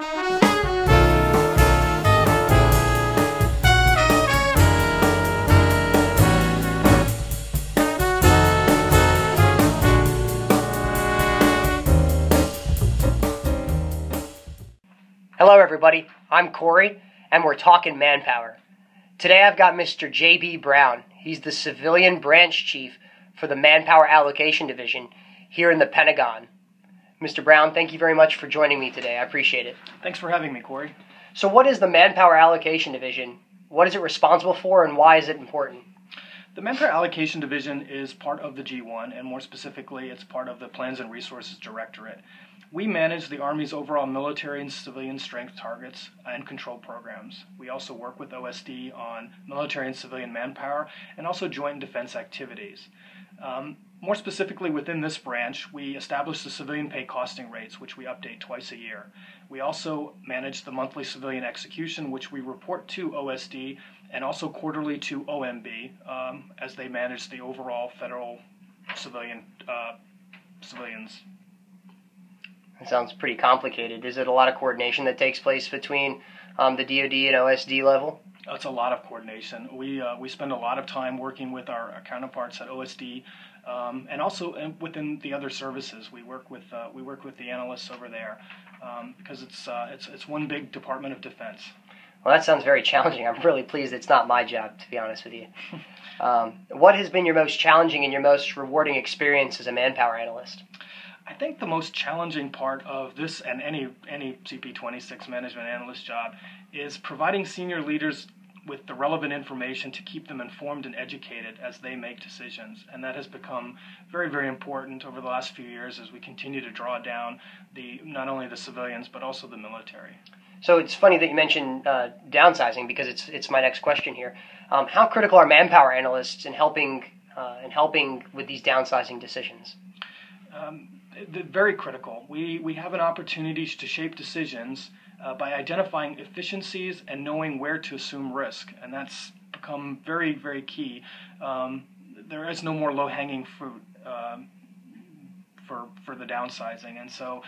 Hello, everybody. I'm Corey, and we're talking manpower. Today I've got Mr. J.B. Brown. He's the civilian branch chief for the Manpower Allocation Division here in the Pentagon. Mr. Brown, thank you very much for joining me today. I appreciate it. Thanks for having me, Corey. So, what is the Manpower Allocation Division? What is it responsible for, and why is it important? The Manpower Allocation Division is part of the G1, and more specifically, it's part of the Plans and Resources Directorate. We manage the Army's overall military and civilian strength targets and control programs. We also work with OSD on military and civilian manpower and also joint defense activities. Um, more specifically, within this branch, we establish the civilian pay costing rates, which we update twice a year. We also manage the monthly civilian execution, which we report to OSD and also quarterly to OMB um, as they manage the overall federal civilian uh, civilians it sounds pretty complicated. Is it a lot of coordination that takes place between um, the DoD and OSD level? It's a lot of coordination. We uh, we spend a lot of time working with our, our counterparts at OSD, um, and also within the other services. We work with uh, we work with the analysts over there um, because it's uh, it's it's one big Department of Defense. Well, that sounds very challenging. I'm really pleased it's not my job, to be honest with you. Um, what has been your most challenging and your most rewarding experience as a manpower analyst? I think the most challenging part of this and any any CP26 management analyst job is providing senior leaders with the relevant information to keep them informed and educated as they make decisions. And that has become very, very important over the last few years as we continue to draw down the not only the civilians but also the military. So it's funny that you mentioned uh, downsizing because it's it's my next question here. Um, how critical are manpower analysts in helping uh, in helping with these downsizing decisions? Um, very critical. We, we have an opportunity to shape decisions uh, by identifying efficiencies and knowing where to assume risk, and that's become very, very key. Um, there is no more low hanging fruit um, for, for the downsizing, and so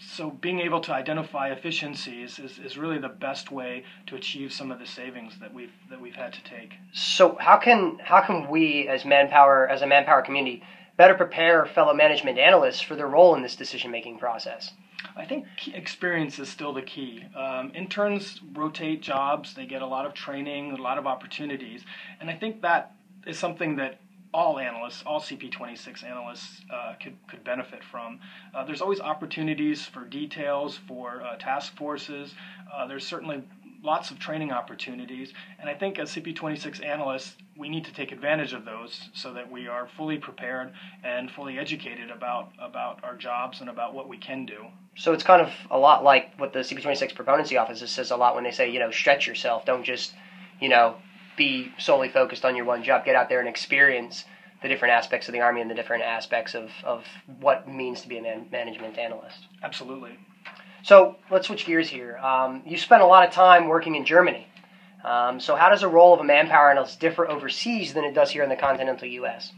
so being able to identify efficiencies is, is really the best way to achieve some of the savings that we've that we've had to take. So how can how can we as manpower as a manpower community better prepare fellow management analysts for their role in this decision making process? I think experience is still the key. Um, interns rotate jobs, they get a lot of training, a lot of opportunities, and I think that is something that all analysts, all CP26 analysts uh, could, could benefit from. Uh, there's always opportunities for details, for uh, task forces. Uh, there's certainly lots of training opportunities. And I think as CP26 analysts, we need to take advantage of those so that we are fully prepared and fully educated about, about our jobs and about what we can do. So it's kind of a lot like what the CP26 proponency office says a lot when they say, you know, stretch yourself. Don't just, you know, be solely focused on your one job. Get out there and experience the different aspects of the Army and the different aspects of, of what it means to be a man- management analyst. Absolutely. So let's switch gears here. Um, you spent a lot of time working in Germany. Um, so how does the role of a manpower analyst differ overseas than it does here in the continental U.S.?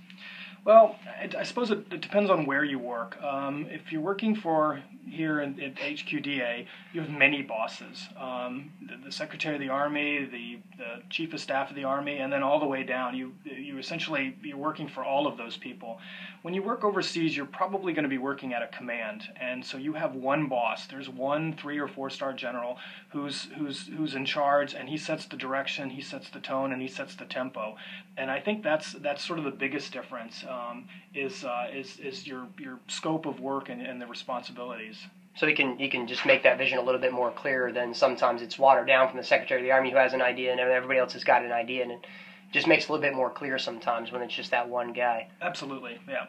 Well, I, suppose it, it, depends on where you work. Um, if you're working for here in, at HQDA, you have many bosses. Um, the, the, Secretary of the Army, the, the Chief of Staff of the Army, and then all the way down. You you essentially you're working for all of those people. When you work overseas, you're probably going to be working at a command, and so you have one boss. There's one three or four star general who's who's who's in charge, and he sets the direction, he sets the tone, and he sets the tempo. And I think that's that's sort of the biggest difference um, is uh, is is your your scope of work and, and the responsibilities. So you can you can just make that vision a little bit more clear than sometimes it's watered down from the Secretary of the Army who has an idea and everybody else has got an idea and it just makes it a little bit more clear sometimes when it's just that one guy. Absolutely, yeah.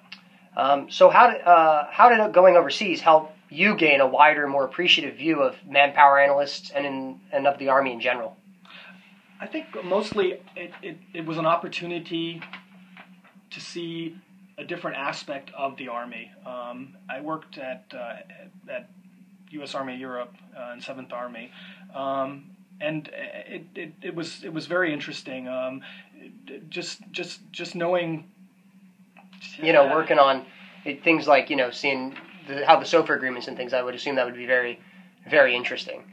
Um, so how did uh, how did going overseas help you gain a wider, more appreciative view of manpower analysts and in, and of the Army in general? I think mostly it, it, it was an opportunity to see a different aspect of the Army. Um, I worked at, uh, at U.S. Army Europe uh, and Seventh Army, um, and it, it, it was it was very interesting. Um, just just just knowing, you know, working on things like you know seeing the, how the SOFA agreements and things. I would assume that would be very very interesting.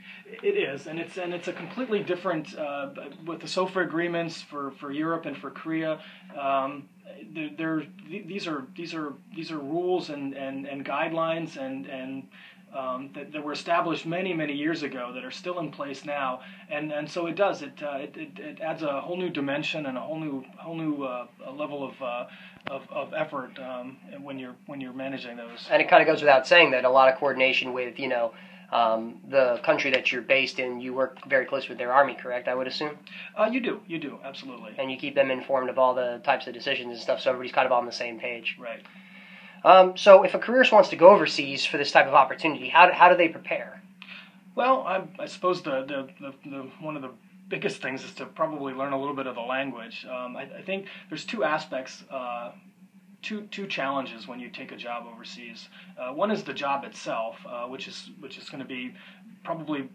It is, and it's and it's a completely different uh, with the SOFA agreements for, for Europe and for Korea. Um, they're, these are these are these are rules and, and, and guidelines and and um, that, that, were established many many years ago that are still in place now, and and so it does it uh, it, it, it, adds a whole new dimension and a whole new whole new uh, level of, uh, of of effort um, when you're when you're managing those. And it kind of goes without saying that a lot of coordination with you know um, the country that you're based in, you work very close with their army, correct? I would assume. Uh, you do, you do, absolutely. And you keep them informed of all the types of decisions and stuff, so everybody's kind of on the same page. Right. Um, so, if a careerist wants to go overseas for this type of opportunity, how do, how do they prepare? Well, I, I suppose the, the, the, the, one of the biggest things is to probably learn a little bit of the language. Um, I, I, think there's two aspects uh, two two challenges when you take a job overseas. Uh, one is the job itself, uh, which is which is going to be probably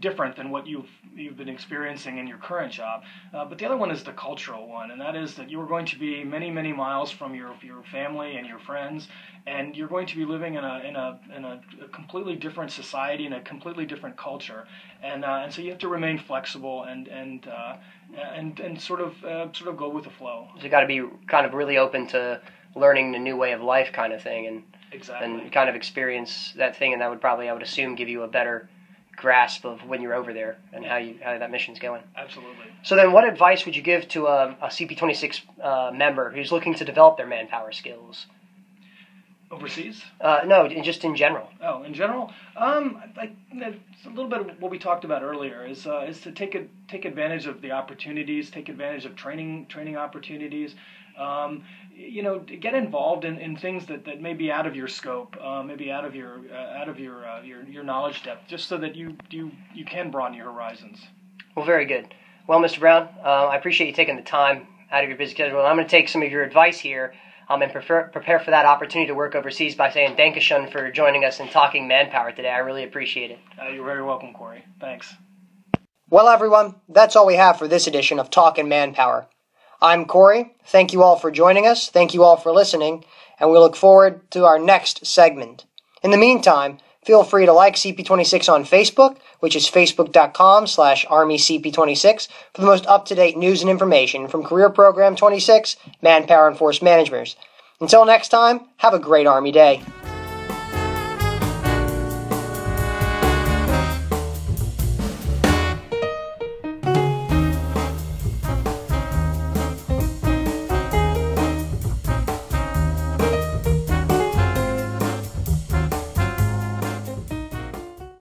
different than what you've you've been experiencing in your current job. Uh, but the other one is the cultural one, and that is that you are going to be many many miles from your your family and your friends, and you're going to be living in a in a in a, a completely different society and a completely different culture, and uh, and so you have to remain flexible and and uh, and and sort of uh, sort of go with the flow. So you got to be kind of really open to learning a new way of life, kind of thing, and exactly. and kind of experience that thing, and that would probably I would assume give you a better grasp of when you're over there and how you how that mission's going. Absolutely. So then, what advice would you give to a, a CP26 uh, member who's looking to develop their manpower skills? Overseas? Uh, no, just in general. Oh, in general, um, I, a little bit of what we talked about earlier is uh, is to take a, take advantage of the opportunities, take advantage of training training opportunities. Um, you know, get involved in, in things that, that may be out of your scope, uh, maybe out of your uh, out of your, uh, your your knowledge depth, just so that you you you can broaden your horizons. Well, very good. Well, Mr. Brown, uh, I appreciate you taking the time out of your busy schedule. I'm going to take some of your advice here um, and prefer, prepare for that opportunity to work overseas by saying Dankeschön for joining us and talking manpower today. I really appreciate it. Uh, you're very welcome, Corey. Thanks. Well, everyone, that's all we have for this edition of Talking Manpower. I'm Corey. Thank you all for joining us. Thank you all for listening, and we look forward to our next segment. In the meantime, feel free to like CP26 on Facebook, which is facebook.com slash armycp26 for the most up-to-date news and information from Career Program 26, Manpower and Force Managers. Until next time, have a great Army Day.